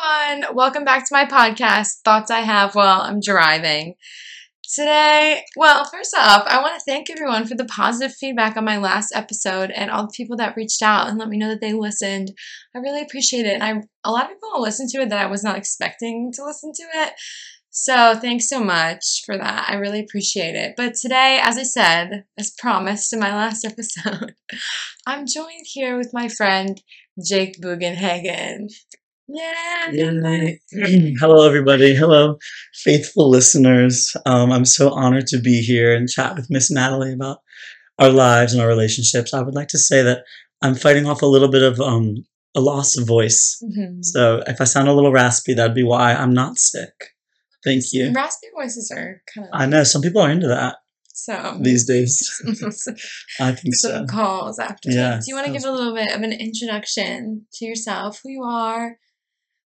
everyone. Welcome back to my podcast, Thoughts I Have While I'm Driving. Today, well, first off, I want to thank everyone for the positive feedback on my last episode and all the people that reached out and let me know that they listened. I really appreciate it. And I a lot of people listened to it that I was not expecting to listen to it. So, thanks so much for that. I really appreciate it. But today, as I said, as promised in my last episode, I'm joined here with my friend Jake Bugenhagen. Yeah. Hello, everybody. Hello, faithful listeners. Um, I'm so honored to be here and chat with Miss Natalie about our lives and our relationships. I would like to say that I'm fighting off a little bit of um, a loss of voice. Mhm. So if I sound a little raspy, that'd be why I'm not sick. Thank you. Raspy voices are kind of I know some people are into that so. these days. I think some so. calls after. Yeah, Do you want to give a little bit of an introduction to yourself, who you are,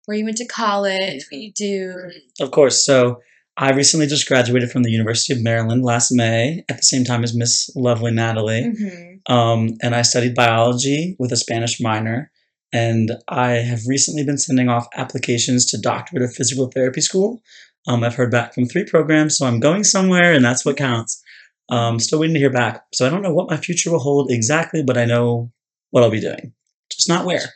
where you went to college, what you do? Of course. So I recently just graduated from the University of Maryland last May at the same time as Miss Lovely Natalie. hmm Um, and I studied biology with a Spanish minor. And I have recently been sending off applications to doctorate of physical therapy school. Um, I've heard back from three programs, so I'm going somewhere, and that's what counts. Um, still waiting to hear back. So I don't know what my future will hold exactly, but I know what I'll be doing, just not where.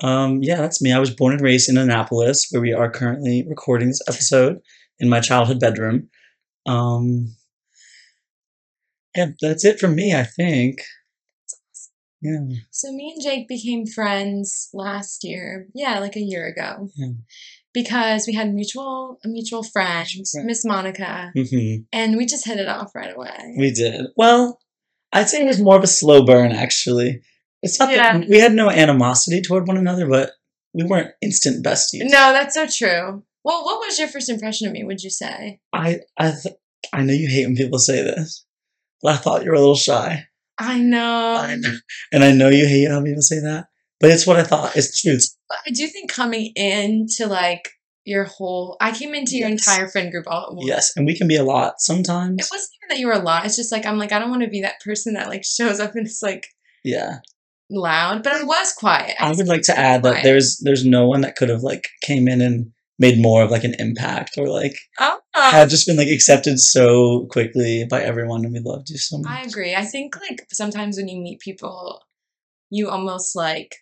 Um, yeah, that's me. I was born and raised in Annapolis, where we are currently recording this episode in my childhood bedroom. Um, yeah, that's it from me, I think. Yeah. So me and Jake became friends last year. Yeah, like a year ago. Yeah. Because we had mutual a mutual friend, friend. Miss Monica, mm-hmm. and we just hit it off right away. We did. Well, I'd say it was more of a slow burn, actually. It's not Yeah. that we had no animosity toward one another, but we weren't instant besties. No, that's so true. Well, what was your first impression of me? Would you say? I I th- I know you hate when people say this, but I thought you were a little shy. I know. I know. And I know you hate how people say that, but it's what I thought. It's the truth. I do think coming into like your whole, I came into your Yes. entire friend group all at once. Yes, and we can be a lot sometimes. It wasn't even that you were a lot. It's just like I'm like I don't want to be that person that like shows up and it's like Yeah. Loud, but I was quiet. I was would like to add that there's there's no one that could have like came in and made more of like an impact or like Oh, had just been like accepted so quickly by everyone and we loved you so much. I agree. I think like sometimes when you meet people, you almost like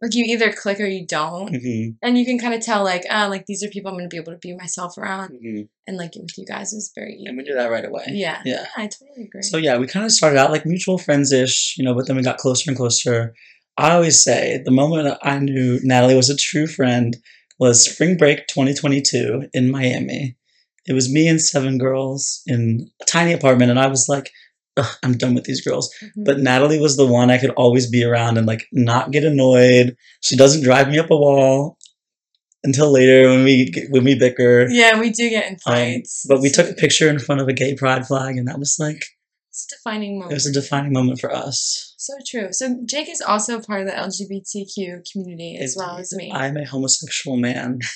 like you either click or you don't, Mhm, and you can kind of tell like ah like these are people I'm gonna be able to be myself around, mhm. and like with you guys is very easy. And we knew that right away. Yeah, Yeah. I totally agree. So yeah, we kind of started out like mutual friends ish, you know, but then we got closer and closer. I always say the moment I knew Natalie was a true friend was spring break 2022 in Miami. It was me and seven girls in a tiny apartment, and I was like, I'm done with these girls. Mhm. But Natalie was the one I could always be around and like not get annoyed. She doesn't drive me up a wall until later when we when we bicker. yeah, we do get in Um, fights. but we took a picture in front of a gay pride flag, and that was like It's a defining it was a defining moment for us. so true. So Jake is also part of the LGBTQ community as well as me. I'm a homosexual man.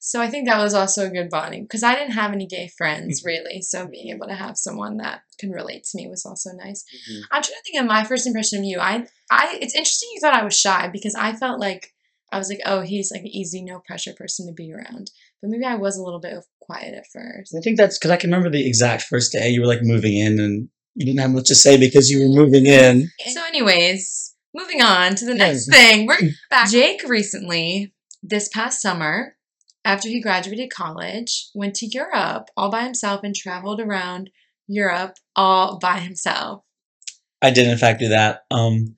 So I think that was also a good bonding because I didn't have any gay friends Mm-hmm. really. So being able to have someone that can relate to me was also nice. I'm trying to think of my first impression of you. I, I, it's interesting you thought I was shy because I felt like I was like, oh, he's like an easy, no pressure person to be around. But maybe I was a little bit quiet at first. I think that's because I can remember the exact first day you were like moving in and you didn't have much to say because you were moving in. So, anyways, moving on to the next thing. We're back. Jake recently, this past summer, after he graduated college, went to Europe all by himself and traveled around Europe all by himself. I did in fact do that. Um,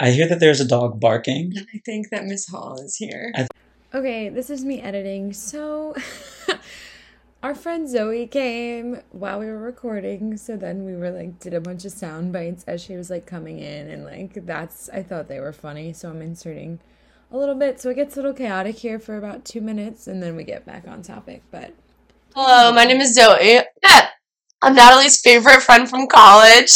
I hear that there's a dog barking. I think that Miss Hall is here. I- Okay, this is me editing. So, our friend Zoe came while we were recording. So then we were like, did a bunch of sound bites as she was like coming in. And like, that's, I thought they were funny. So I'm inserting a little bit. So it gets a little chaotic here for about two minutes and then we get back on topic. But Hello, my name is Zoe. I'm Natalie's favorite friend from college,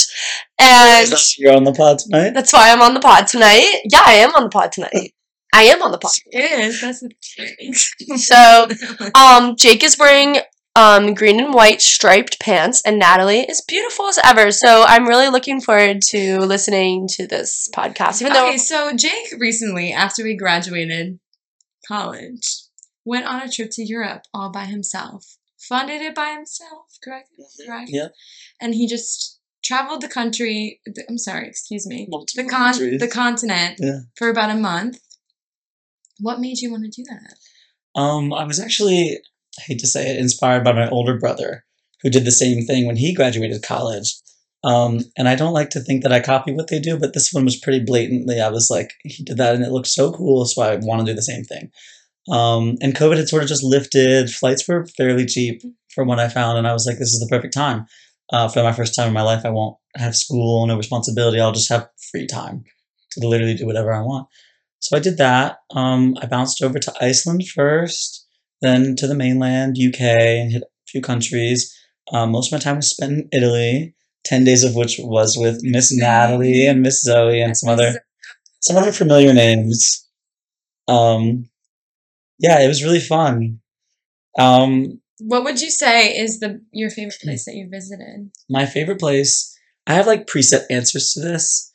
and You're on the pod tonight. that's why I'm on the pod tonight. Yeah, I am on the pod tonight. I am on the pod. It is. That's the So, um, Jake is wearing um green and white striped pants, and Natalie is beautiful as ever. So I'm really looking forward to listening to this podcast. Even though okay, so Jake recently, after we graduated college, went on a trip to Europe all by himself, funded it by himself, correct? Correct. Yep. And he just traveled the country. the- I'm sorry, excuse me. The Multiple con countries. the continent Yeah. for about a month. What made you want to do that? Um, I was actually, I hate to say it, inspired by my older brother who did the same thing when he graduated college. Um, and I don't like to think that I copy what they do, but this one was pretty blatantly. I was like, he did that and it looked so cool, so I want to do the same thing. Um, and COVID had sort of just lifted. Flights were fairly cheap from what I found, and I was like, this is the perfect time. Uh, for my first time in my life, I won't have school, no responsibility. I'll just have free time to literally do whatever I want. So I did that. Um, I bounced over to Iceland first, then to the mainland, UK, and hit a few countries. Um, most of my time was spent in Italy, ten days of which was with Miss Natalie and Miss Zoe and some other some other familiar names. Um, yeah, it was really fun. Um, What would you say is the your favorite place that you visited? my favorite place. I have like preset answers to this.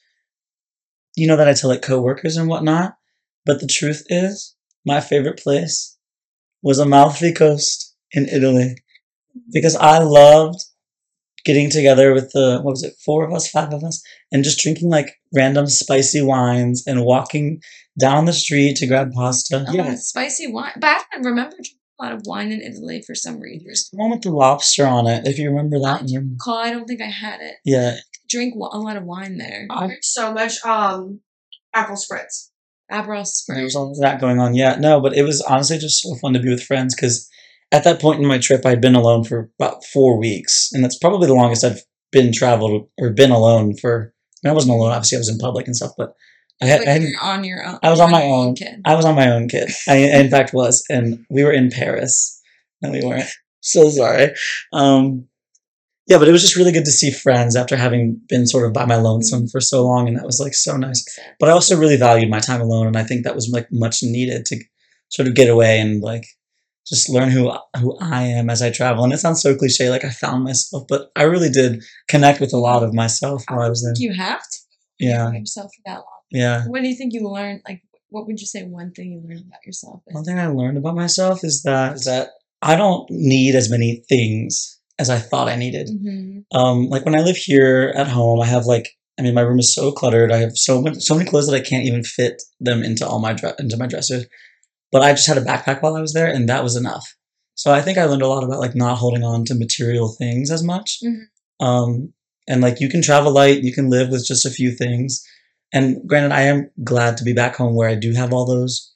You know that I tell like coworkers and whatnot, but the truth is, my favorite place was Amalfi Coast in Italy because I loved getting together with the what was it, four of us, five of us, and just drinking like random spicy wines and walking down the street to grab pasta. Oh, Yeah, spicy wine. But I don't remember drinking a lot of wine in Italy for some reason. the one with the lobster on it. If you remember that one. Call, I don't think I had it. Yeah, Drink a lot of wine there. I- There's so much um apple spritz. Aperol There was all that going on. Yeah, no, but it was honestly just so fun to be with friends because at that point in my trip, I'd been alone for about four weeks, and that's probably the longest I've been traveled or been alone for. I, mean, I wasn't alone, obviously, I was in public and stuff, but I had, But I, had, on your own. I was on my your own. Kid. I was on my own, kid. I, in fact, was, and we were in Paris. No, we weren't. So sorry. Um, yeah, but it was just really good to see friends after having been sort of by my lonesome for so long, and that was like so nice but I also really valued my time alone, and I think that was like much needed to sort of get away and like just learn who who I am as I travel. And it sounds so cliche, like I found myself, but I really did connect with a lot of myself while I was there. You have to. Yeah, yourself for that long. yeah. What do you think you learned? Like, what would you say one thing you learned about yourself? is? One thing I learned about myself is that is that I don't need as many things as I thought I needed. Mhm. Um, like when I live here at home, I have like I mean my room is so cluttered. I have so many so many clothes that I can't even fit them into all my dre- into my dressers. But I just had a backpack while I was there, and that was enough. So I think I learned a lot about like not holding on to material things as much. Mhm. Um, and like you can travel light, you can live with just a few things. And granted, I am glad to be back home where I do have all those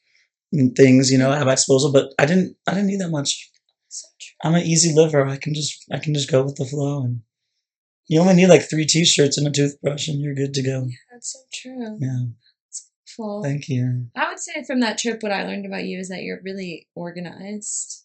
mm, things, you know, at my disposal. But I didn't I didn't need that much. I'm an easy liver. I can just I can just go with the flow and you only need like three t-shirts and a toothbrush and you're good to go. That's so true. Yeah. Full. Thank you. I would say from that trip, what I learned about you is that you're really organized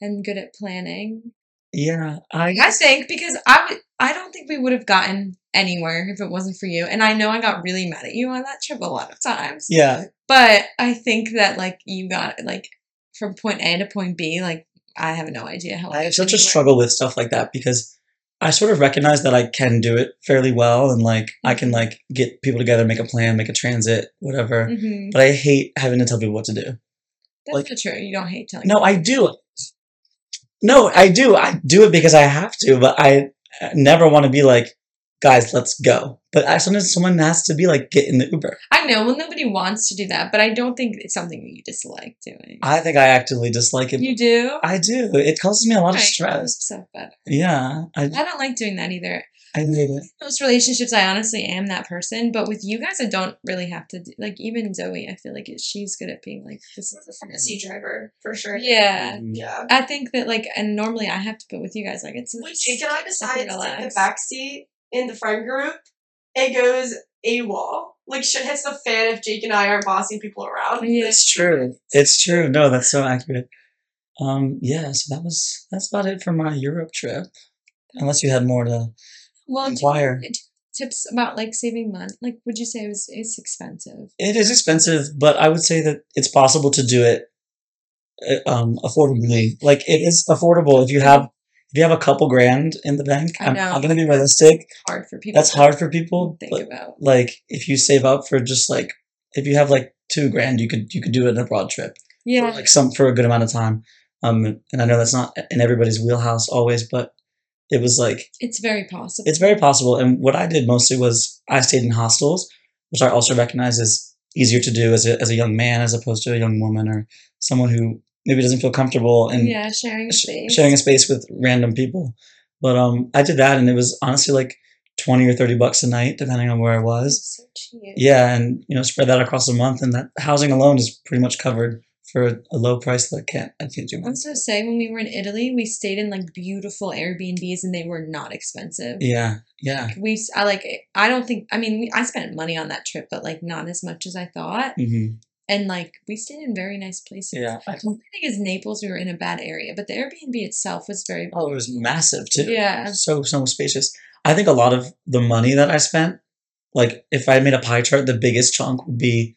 and good at planning. Yeah. I I think because I would, I don't think we would have gotten anywhere if it wasn't for you. And I know I got really mad at you on that trip a lot of times. Yeah. But I think that like you got like from point A to point B, like I have no idea how. I have such a struggle with stuff like that because I sort of recognize that I can do it fairly well and like I can like get people together, make a plan, make a transit, whatever. hmm But I hate having to tell people what to do. That's Like- not true. You don't hate telling. No, I do. No, I do. I do it because I have to, but I never want to be like, guys, let's go. But I, sometimes someone has to be like, get in the Uber. I know. Well, nobody wants to do that, but I don't think it's something that you dislike doing. I think I actively dislike it. you do. I do. It causes me a lot of stress. So better. Yeah, I, I don't like doing that either. I hate it. Most relationships, I honestly am that person, but with you guys, I don't really have to. Do, like even Zoe, I feel like it, she's good at being like this is the Fantasy driver for sure. Yeah, Yeah. I think that like, and normally I have to, but with you guys, like it's. When it's Jake and I decide to take the relax. back seat in the friend group, it goes AWOL. Like shit hits the fan if Jake and I are bossing people around. Yeah. It's true. It's true. No, that's so accurate. Um, yeah, so that was that's about it for my Europe trip. Unless you had more to Well, do you- inquire. do tips about like saving money. Like, would you say it was it's expensive? It is expensive, but I would say that it's possible to do it uh, um affordably. Like it is affordable if you have if you have a couple grand in the bank. I I'm. I'm gonna be realistic. Hard for people. That's hard for people. think about. like if you save up for just like if you have like two grand, you could you could do it in a broad trip. Yeah. for like some for a good amount of time. Um, and I know that's not in everybody's wheelhouse always, but it was like it's very possible. it's very possible. And what I did mostly was I stayed in hostels, which I also recognize is easier to do as a as a young man as opposed to a young woman or someone who maybe doesn't feel comfortable in yeah, sharing sh- space. sharing a space with random people. But um, I did that, and it was honestly like twenty or thirty bucks a night, depending on where I was. So cheap. Yeah, and you know, spread that across a month, and that housing alone is pretty much covered for a, a low price that I can't I can't do. much. I was gonna say when we were in Italy, we stayed in like beautiful Airbnbs and they were not expensive. Yeah, yeah. We I like I don't think I mean we, I spent money on that trip, but like not as much as I thought. hmm And like we stayed in very nice places. Yeah. Only thing is Naples, we were in a bad area, but the Airbnb itself was very Oh, it was massive too. yeah. so so spacious. I think a lot of the money that I spent, like if I made a pie chart, the biggest chunk would be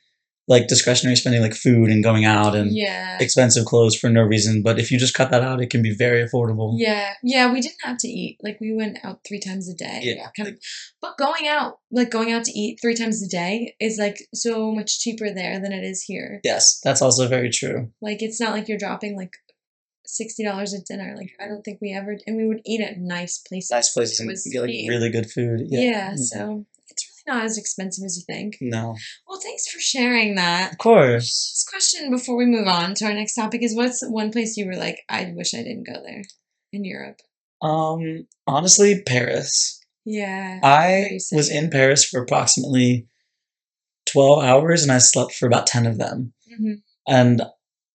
like discretionary spending, like food and going out and Yeah. expensive clothes for no reason. But if you just cut that out, it can be very affordable. Yeah, yeah, we didn't have to eat. Like we went out three times a day. Yeah. kind of. But going out, like going out to eat three times a day, is like so much cheaper there than it is here. Yes, that's also very true. Like it's not like you're dropping like sixty dollars at dinner. Like I don't think we ever. And we would eat at nice places. Nice places and get like cheap. really good food. Yeah, Yeah. Mm-hmm. so it's really not as expensive as you think. No. Well, thanks for sharing that. Of course. This question before we move on to our next topic is what's one place you were like, I wish I didn't go there in Europe? Um honestly, Paris. Yeah. I was in Paris for approximately 12 hours and I slept for about 10 of them. Mhm. And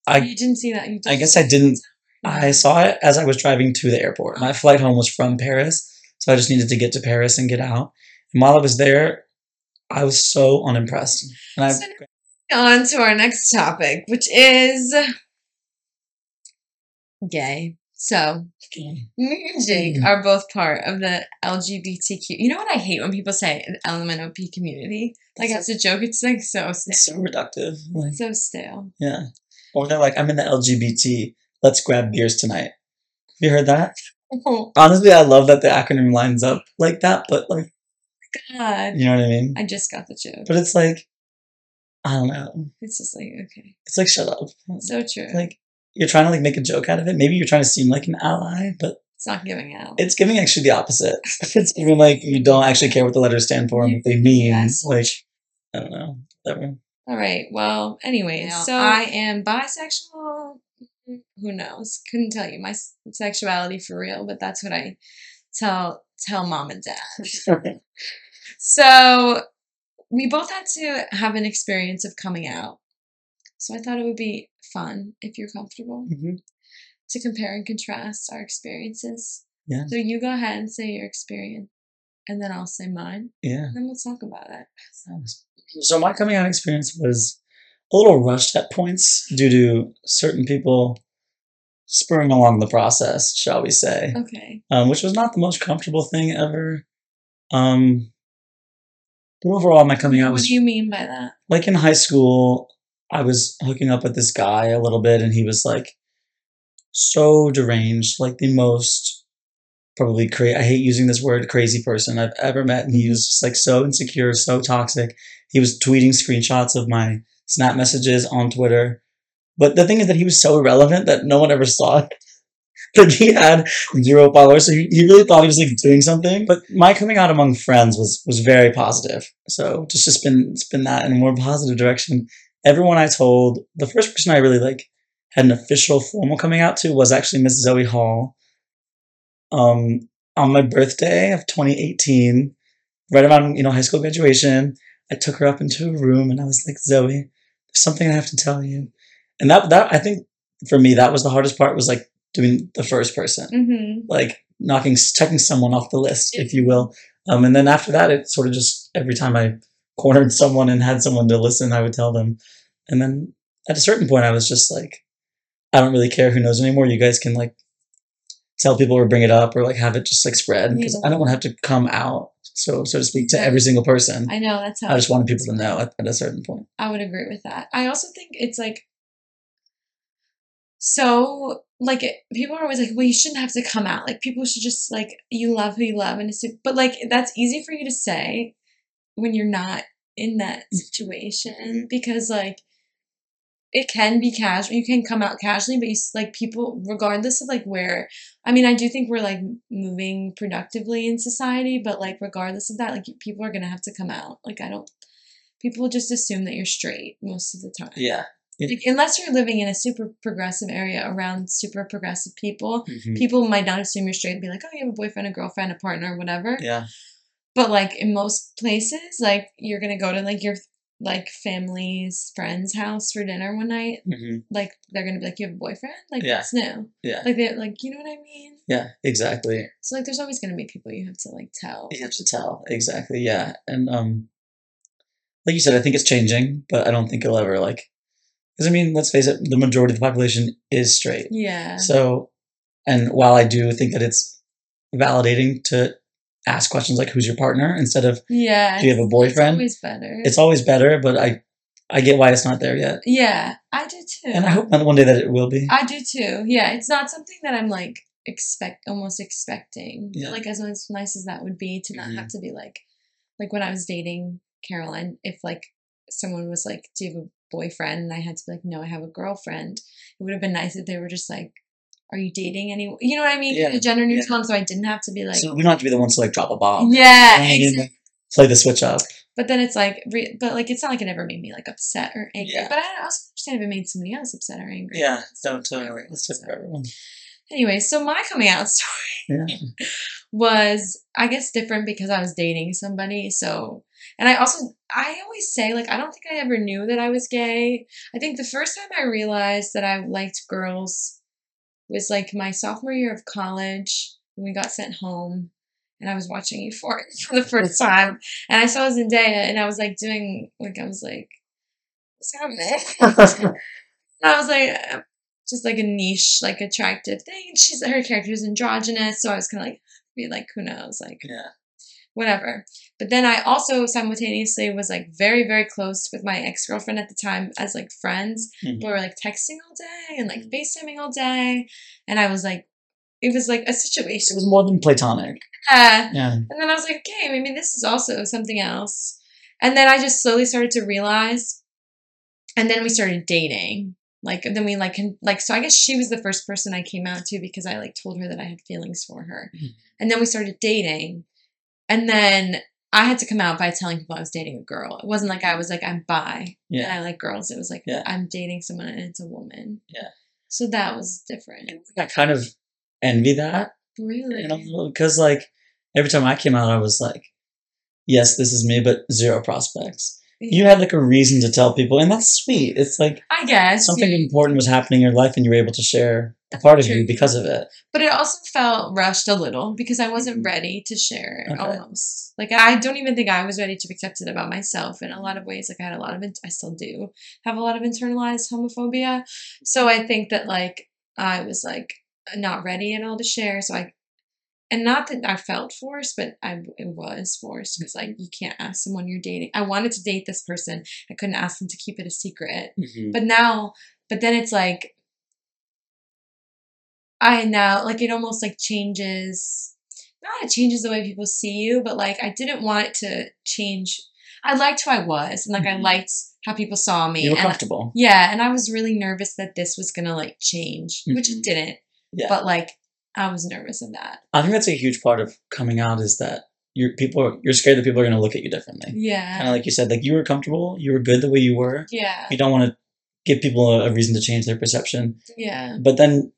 I you didn't see that. You I guess I didn't I saw it as I was driving to the airport. My flight home was from Paris, so I just needed to get to Paris and get out. And while I was there, I was so unimpressed. And I So on to our next topic, which is gay. So me and Jake Mhm. are both part of the LGBTQ. You know what I hate when people say an LMNOP community? Like as a joke, it's like so it's so reductive. Like, So stale. yeah. Or they're like, I'm in the LGBT. Let's grab beers tonight. You heard that? Honestly, I love that the acronym lines up like that, but like, God. you know what I mean? I just got the joke. But it's like, I don't know. It's just like, okay. It's like, shut up. So true. Like, you're trying to like make a joke out of it. Maybe you're trying to seem like an ally, but it's not giving out. it's giving actually the opposite. It's even like you don't actually care what the letters stand for and what they mean. Yes. Like, I don't know. Whatever. All right. Well, anyways, Now, so I am bisexual. Mm, who knows? Couldn't tell you my sexuality for real, but that's what I tell tell mom and dad. So we both had to have an experience of coming out. So I thought it would be fun if you're comfortable Mhm. to compare and contrast our experiences. Yeah. So you go ahead and say your experience, and then I'll say mine, Yeah. and then we'll talk about it. So my coming out experience was a little rushed at points due to certain people spurring along the process, shall we say, Okay. um, which was not the most comfortable thing ever. Um, but overall, my coming out What do you mean by that? like in high school, I was hooking up with this guy a little bit, and he was like so deranged, like the most probably crazy. I hate using this word, crazy person I've ever met, and he mm-hmm. was just like so insecure, so toxic. He was tweeting screenshots of my snap messages on Twitter, but the thing is that he was so irrelevant that no one ever saw it. Like he had zero followers, so he, he really thought he was like doing something. But my coming out among friends was was very positive. So just to spin spin that in a more positive direction. Everyone I told, the first person I really like had an official formal coming out to was actually Miss Zoe Hall. Um, on my birthday of 2018, right around you know high school graduation, I took her up into a room and I was like, Zoe, there's something I have to tell you. And that that I think for me that was the hardest part was like doing the first person. Mm-hmm. like knocking checking someone off the list if you will. Um, and then after that it sort of just every time i cornered someone and had someone to listen i would tell them. And then at a certain point i was just like i don't really care who knows anymore. You guys can like tell people or bring it up or like have it just like spread because i don't want to have to come out so so to speak to every single person. I know that's how i just wanted people to know at, at a certain point. I would agree with that. I also think it's like so like it, people are always like, well, you shouldn't have to come out. Like people should just like you love who you love, and it's but like that's easy for you to say when you're not in that mm. situation mm-hmm. because like it can be casual. You can come out casually, but you like people, regardless of like where. I mean, I do think we're like moving productively in society, but like regardless of that, like people are gonna have to come out. Like I don't. People just assume that you're straight most of the time. Yeah. Like, unless you're living in a super progressive area around super progressive people, Mhm. people might not assume you're straight and be like, oh, you have a boyfriend, a girlfriend, a partner, whatever. Yeah. But like in most places, like you're gonna go to like your like family's friend's house for dinner one night. hmm Like they're gonna be like, you have a boyfriend? Like Yeah. that's new. Yeah. Like they like you know what I mean? Yeah. Exactly. So like there's always gonna be people you have to like tell. You have to tell exactly. Yeah. And um, like you said, I think it's changing, but I don't think it'll ever like. Because I mean, let's face it, the majority of the population is straight. Yeah. So, and while I do think that it's validating to ask questions like "Who's your partner?" instead of yeah. "Do you have a It's boyfriend?" always better. It's always better, but I, I get why it's not there yet, yeah, I do too. and I hope one day that it will be. I do too. Yeah, it's not something that I'm like expect almost expecting. Yeah. Like as nice, as that would be to not Mhm. have to be like like when I was dating Caroline, if like someone was like, Do you have a boyfriend? And I had to be like, No, I have a girlfriend. It would have been nice if they were just like, Are you dating anyone? You know what I mean? Yeah, Gender yeah. neutral, so I didn't have to be like so we don't have to be the ones to like drop a bomb. Yeah, You know what I mean? exactly. Play the switch up. But then it's like, re- but like, it's not like it ever made me like upset or angry. Yeah. But I also understand if it made somebody else upset or angry. Yeah, don't Yeah, totally. Let's do it so- for everyone. Anyway, so my coming out story Yeah. was, I guess, different because I was dating somebody. So, and I also, I always say, like, I don't think I ever knew that I was gay. I think the first time I realized that I liked girls was like my sophomore year of college when we got sent home. And I was watching Euphoria for the first time. And I saw Zendaya and I was like doing, like, I was like, what's happening? And I was like, uh, just like a niche, like attractive thing. And she's her character is androgynous, so I was kind of like, be like, who knows, like Yeah. Whatever. But then I also simultaneously was like very, very close with my ex girlfriend at the time as like friends. Mhm. We were like texting all day and like Mhm. FaceTiming all day, and I was like, it was like a situation. It was more than platonic. Yeah. Yeah. And then I was like, okay, maybe this is also something else. And then I just slowly started to realize. And then we started dating. Like then we like like so I guess she was the first person I came out to because I like told her that I had feelings for her. Mhm. And then we started dating. And then I had to come out by telling people I was dating a girl. It wasn't like I was like I'm bi and I like girls. It was like Yeah. I'm dating someone and it's a woman. Yeah. So that was different. I kind of envy that, Really. because like every time I came out, I was like, yes, this is me, but zero prospects. You had like a reason to tell people, and that's sweet. It's like I guess something yeah. important was happening in your life, and you were able to share a part of you because of it. But it also felt rushed a little because I wasn't Mhm. ready to share Okay. almost. Like I don't even think I was ready to accept it about myself in a lot of ways. Like I had a lot of it I still do have a lot of internalized homophobia. So I think that like I was like not ready at all to share. So I and not that I felt forced, but I it was forced because like you can't ask someone you're dating. I wanted to date this person. I couldn't ask them to keep it a secret. But now, but then it's like, I know, like, it almost like changes, not it changes the way people see you, but like, I didn't want it to change. I liked who I was, and like, I Mhm. liked how people saw me. You were and comfortable. yeah, and I was really nervous that this was gonna like change, which Mhm. it didn't, Yeah. but like, I was nervous of that. I think that's a huge part of coming out is that you're people are, you're scared that people are going to look at you differently. Yeah. Kind of like you said, like you were comfortable, you were good the way you were. Yeah. You don't want to give people a, a reason to change their perception. Yeah. But then,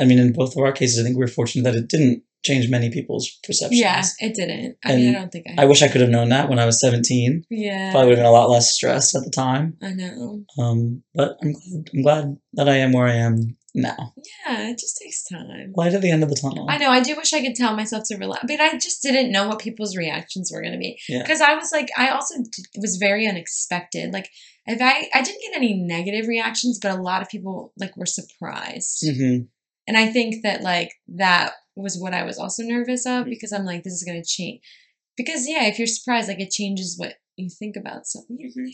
I mean, in both of our cases, I think we are fortunate that it didn't change many people's perceptions. Yeah, it didn't. I mean, I don't think I. I wish I could have known that when I was 17. yeah. Probably would have been a lot less stressed at the time. I know. Um, but I'm glad, I'm glad that I am where I am now. Yeah, it just takes time. Light at the end of the tunnel. I know. I do wish I could tell myself to relax, but I just didn't know what people's reactions were going to be. Yeah. Because I was like, I also d- was very unexpected. Like, if I I didn't get any negative reactions, but a lot of people like were surprised, hmm and I think that like that was what I was also nervous of Mm-hmm. because I'm like, this is going to change. Because yeah, if you're surprised, like it changes what you think about something. Mhm.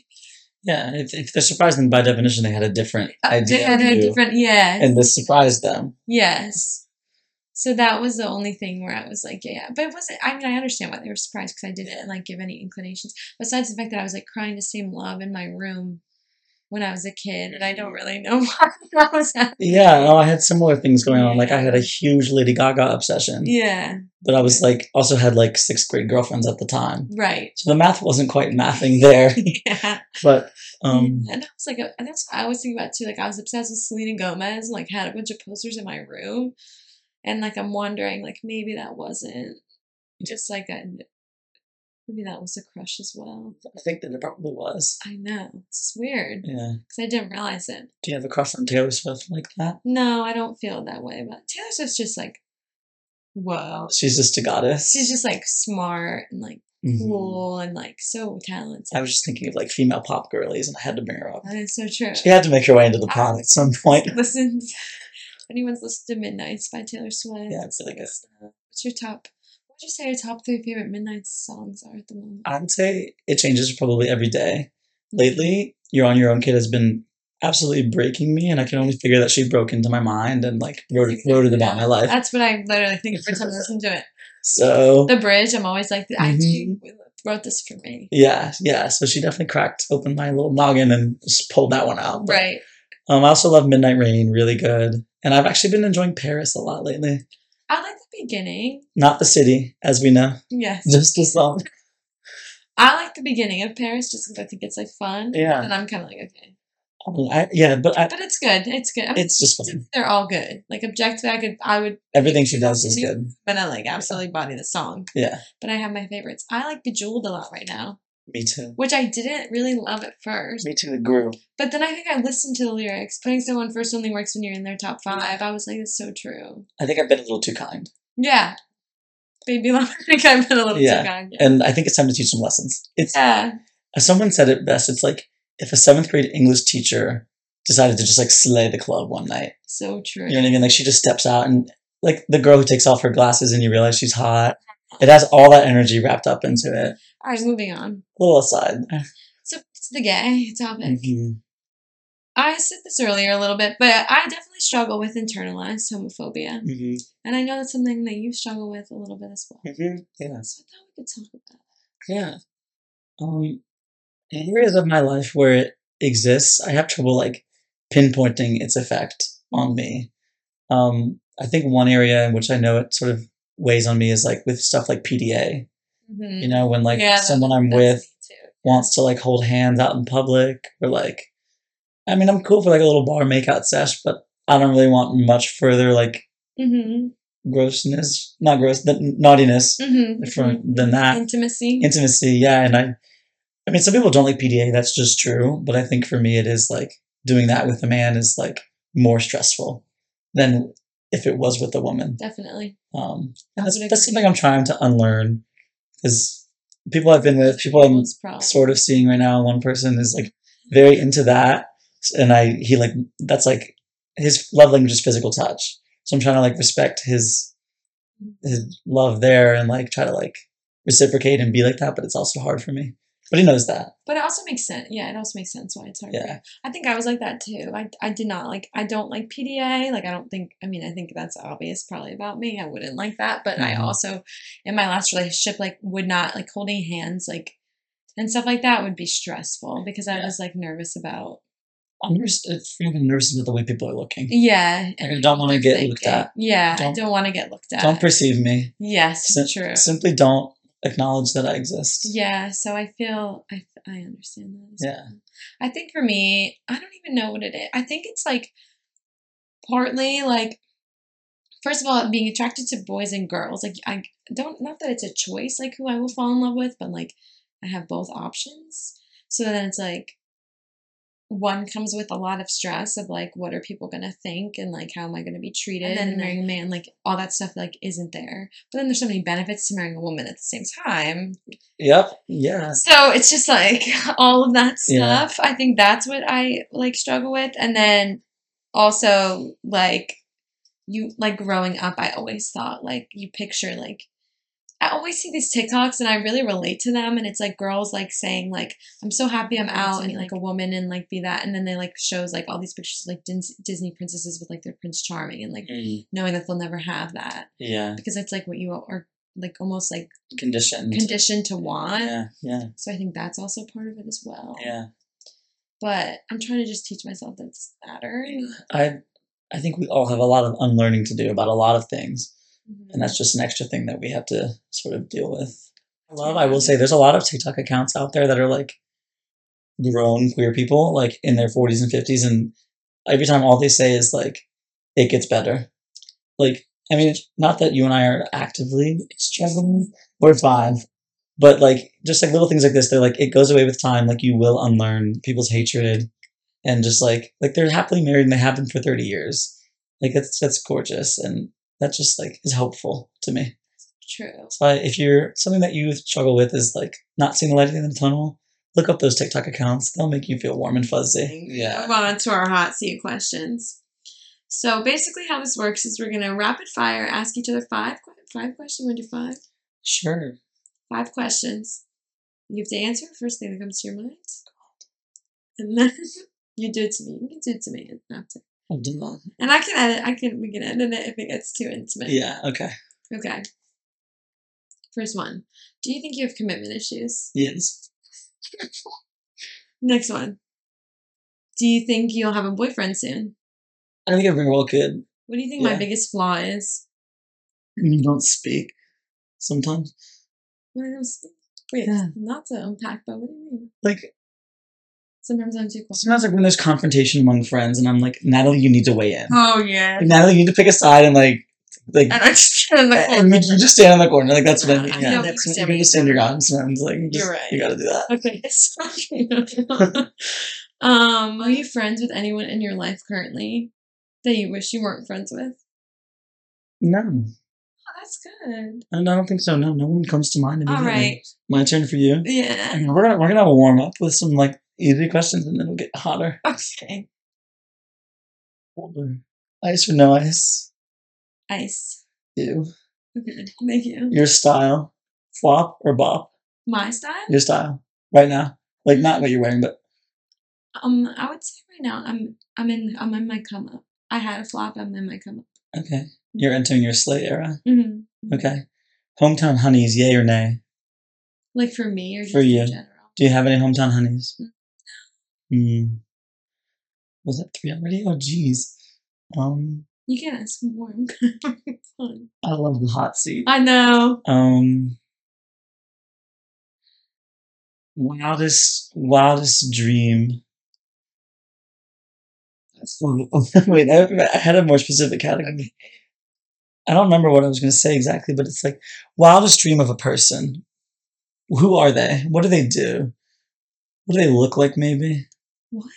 Yeah, if, if they're surprised, then by definition they had a different idea They had a different, yeah. and this surprised them. Yes. So that was the only thing where I was like, yeah, yeah. But it wasn't, I mean, I understand why they were surprised because I didn't like give any inclinations. Besides the fact that I was like crying the same love in my room when I was a kid, and I don't really know why that was happening. Yeah, no, I had similar things going on. Like I had a huge Lady Gaga obsession, Yeah, but I was like also had like sixth grade girlfriends at the time, right. so the math wasn't quite mathing there. Yeah. but um, and I was like, and that's what I was thinking about too. Like, I was obsessed with Selena Gomez, and like had a bunch of posters in my room, and like I'm wondering, like maybe that wasn't just like a, maybe that was a crush as well. I think that it probably was. I know it's weird Yeah. because I didn't realize it. Do you have a crush on Taylor Swift like that? No, I don't feel that way. But Taylor Swift's just like, whoa. She's just a goddess. She's just like smart and like Mhm. cool and like so talented. I was just thinking of like female pop girlies, and I had to bring her up. That is so true. She had to make her way into the pod at some point. Listen, anyone's listened to Midnights by Taylor Swift. Yeah, it's really good. What's your top? Would you say your top three favorite Midnight songs are at the moment? I would say it changes probably every day. Lately, You're on Your Own Kid has been absolutely breaking me, and I can only figure that she broke into my mind and like wrote, it- wrote it about my life. That's what I literally think every time I listen to it. So The bridge, I'm always like, I Mhm. wrote this for me. yeah, yeah. So she definitely cracked open my little noggin and just pulled that one out. But, Right. Um, I also love Midnight Rain, really good. And I've actually been enjoying Paris a lot lately. I like the beginning. Not the city, as we know, Yes. just the song. I like the beginning of Paris just because I think it's like fun. Yeah. And I'm kind of like, okay. I mean, I, yeah, but I, But it's good. It's good. I mean, it's just fun. they're all good. Like objectively, I could, I would, Everything she does is good. but I like absolutely body the song. Yeah, But I have my favorites. I like Bejeweled a lot right now, me too. which I didn't really love at first. Me too. It grew. But then I think I listened to the lyrics. Putting someone first only works when you're in their top five. I was like, it's so true. I think I've been a little too kind, Yeah. Baby I think I've been a little Yeah. too kind. Yeah. and I think it's time to teach some lessons. It's yeah. someone said it best. It's like if a seventh grade English teacher decided to just like slay the club one night. So true. You know what I mean? Like she just steps out and like the girl who takes off her glasses and you realize she's hot. It has all that energy wrapped up into it. All right, moving on. A little aside. So it's the gay topic. Mhm. I said this earlier a little bit, but I definitely struggle with internalized homophobia. Mhm. And I know that's something that you struggle with a little bit as well. Mhm. Yeah. So I thought we could talk about Yeah. Um, areas of my life where it exists, I have trouble like pinpointing its effect on me. Um, I think one area in which I know it sort of weighs on me is like with stuff like PDA. it. You know, when like Yeah, someone I'm with wants to like hold hands out in public or like, I mean, I'm cool for like a little bar makeout sesh, but I don't really want much further like Mm-hmm. grossness, not gross, the naughtiness Mm-hmm. from than that. Intimacy. intimacy yeah and i i mean some people don't like pda that's just true but i think for me it is like doing that with a man is like more stressful than if it was with a woman Definitely. um that's, that's something i'm trying to unlearn because people i've been with people i'm sort of seeing right now one person is like very into that and i he like that's like his love language is physical touch so i'm trying to like respect his his love there and like try to like reciprocate and be like that but it's also hard for me but he knows that But it also makes sense. Yeah, it also makes sense why it's hard. Yeah. I think I was like that too. I, I did not like, I don't like PDA. Like, I don't think, I mean, I think that's obvious probably about me. I wouldn't like that. But I Mhm. also, in my last relationship, like, would not, like, holding hands, like, and stuff like that would be stressful because I Yeah. was, like, nervous about, i'm it's feeling nervous about the way people are looking yeah. Like, I don't wanna get thinking. looked at. Yeah, I Don't- don't want to get looked at. don't perceive me yes, Sim- true. simply don't acknowledge that i exist Yeah, so I feel I I understand that. Yeah. well. I think for me, I don't even know what it is. I think it's like partly like first of all being attracted to boys and girls. Like I don't not that it's a choice like who I will fall in love with, but like I have both options. So then it's like one comes with a lot of stress of like what are people gonna think and like how am I gonna be treated and then marrying a man like all that stuff like isn't there. But then there's so many benefits to marrying a woman at the same time. yep yeah So it's just like all of that stuff Yeah. stuff. I think that's what I like struggle with. And then also like you like growing up, I always thought like you picture like I always see these TikToks and I really relate to them and it's like girls like saying like I'm so happy I'm out and like a woman and like be that and then they like shows like all these pictures of like Dis- Disney princesses with like their Prince Charming and like Mm, knowing that they'll never have that yeah. because it's like what you are like almost like conditioned. conditioned to want. yeah yeah. So I think that's also part of it as well. yeah. But I'm trying to just teach myself that it doesn't. I I think we all have a lot of unlearning to do about a lot of things, Mm-hmm. and that's just an extra thing that we have to sort of deal with. I love. I will say, there's a lot of TikTok accounts out there that are like grown queer people, like in their 40s and 50s, and every time all they say is like, "It gets better." Like, I mean, it's not that you and I are actively struggling. We're five. But like just like little things like this, they're like it goes away with time. Like you will unlearn people's hatred, and just like like they're happily married and they have been for thirty years. Like that's that's gorgeous, and that just like is helpful to me. True. So I, if you're something that you struggle with is like not seeing the light at the end of the tunnel, look up those TikTok accounts. They'll make you feel warm and fuzzy. Yeah. Move on to our hot seat questions. So basically, how this works is we're gonna rapid fire ask each other five five questions. You want to do five? Sure. Five questions. You have to answer the first thing that comes to your mind, and then you do it to me. You can do it to me and after, I'll do that. and I can edit. I can we can edit it if it gets too intimate. Yeah. Okay. Okay. First one. Do you think you have commitment issues? Yes. Next one. Do you think you'll have a boyfriend soon? I don't think I very well could. What do you think my biggest flaw is? You don't speak, sometimes When I don't speak. Wait, Yeah. not to unpack, but what do you mean? like Sometimes I'm too quiet. sometimes like when there's confrontation among friends, and I'm like, Natalie, you need to weigh in. Oh yeah. Natalie, you need to pick a side and like like. And I just stand in the And corner. you, you just stand in the corner, like that's what I mean. I Yeah, that's you can just stand your ground. Sometimes, like you, just, You're right. you got to do that. Okay. um, are you friends with anyone in your life currently that you wish you weren't friends with? No, Oh, that's good. I don't think so. No, no one comes to mind. All right. my turn for you. Yeah. Okay, we're gonna we're gonna have a warm up with some like easy questions, and then it'll get hotter. Okay. Colder. Ice or no ice? Ice. You. Okay. Thank you. Your style. Flop or bop? My style? Your style. Right now. Like not what you're wearing, but Um, I would say right now I'm I'm in I'm in my come up. I had a flop. I'm in my come up. okay. You're entering your slay era. Mm-hmm. Okay. Hometown honeys, yay or nay? Like for me or just For you. in general. Do you have any hometown honeys? Mm. Was that three already? Oh, jeez. Um, You can ask more. I'm kind of having fun. I love the hot seat. I know. Um, wildest, wildest dream. Wait, I had a more specific category. I don't remember what I was going to say exactly, but it's like wildest dream of a person. Who are they? What do they do? What do they look like? Maybe What?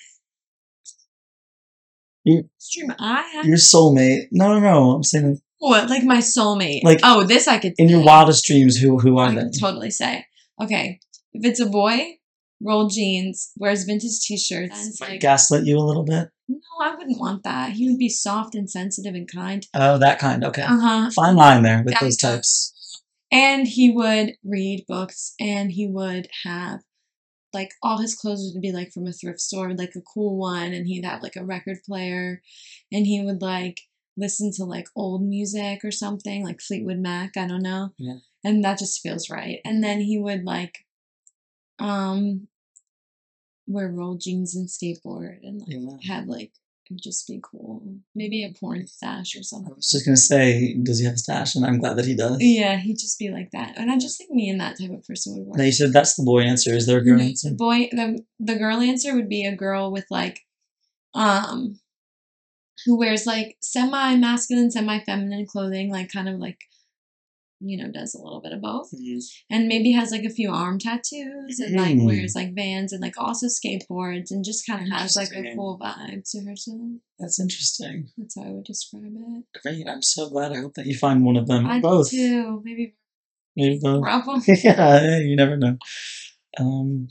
You- Stream I have your soulmate. No, no, no. I'm saying what? Like my soulmate. Like, oh, this I could in your wildest dreams. Who who are I they? totally say. Okay, if it's a boy, rolled jeans, wears vintage t-shirts. And it's Might like, gaslit you a little bit. no, I wouldn't want that. He would be soft and sensitive and kind. Oh, that kind. Okay, Uh huh. fine line there with That those types. And he would read books, and he would have like all his clothes would be like from a thrift store, like a cool one, and he'd have like a record player, and he would like listen to like old music or something, like Fleetwood Mac, I don't know. Yeah. And that just feels right. And then he would like um wear rolled jeans and skateboard and like Yeah. have like just be cool. Maybe a porn stash or something. I was just gonna say, does he have a stash? And I'm glad that he does. Yeah, he'd just be like that. And I just think me and that type of person would work. Now you said that's the boy answer. Is there a girl Mhm. answer? The boy the the girl answer would be a girl with like um who wears like semi masculine, semi feminine clothing, like kind of like you know, does a little bit of both. And maybe has like a few arm tattoos and like wears like vans and like also skateboards and just kind of has like a cool vibe to herself. That's interesting. That's how I would describe it. Great. I'm so glad. I hope that you find one of them. I both. do too. Maybe Maybe both. Bravo. yeah, you never know. Um,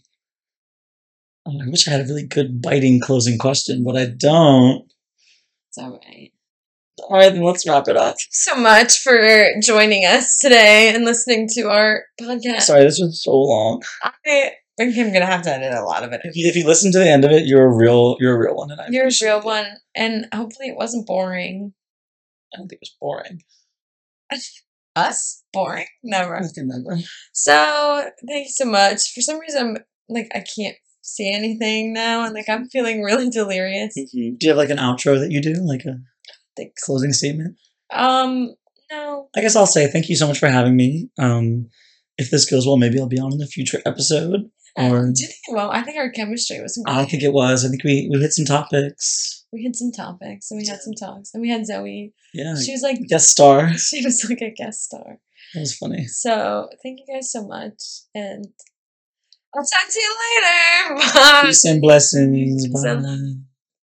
I wish I had a really good biting closing question, but I don't. It's all right. All right, then let's wrap it up. so much for joining us today and listening to our podcast. Sorry, this was so long. I think I'm gonna have to edit a lot of it. If you, if you listen to the end of it, you're a real, you're a real one, and I You're a real one, and hopefully it wasn't boring. I don't think it was boring. Us boring? Never. I can never. So thank you so much. For some reason, I'm, like I can't see anything now, and like I'm feeling really delirious. Mm-hmm. Do you have like an outro that you do, like a Thanks. closing statement? Um, no. I guess I'll say thank you so much for having me. Um, if this goes well, maybe I'll be on in a future episode. Or Do you think? Well, I think our chemistry was great. I think it was. I think we we hit some topics. we hit some topics and we had some talks and we had Zoe. Yeah, She was like, guest star. she was like a guest star. That was funny. So thank you guys so much, and I'll talk to you later. Bye. Peace and blessings. Peace and- Bye.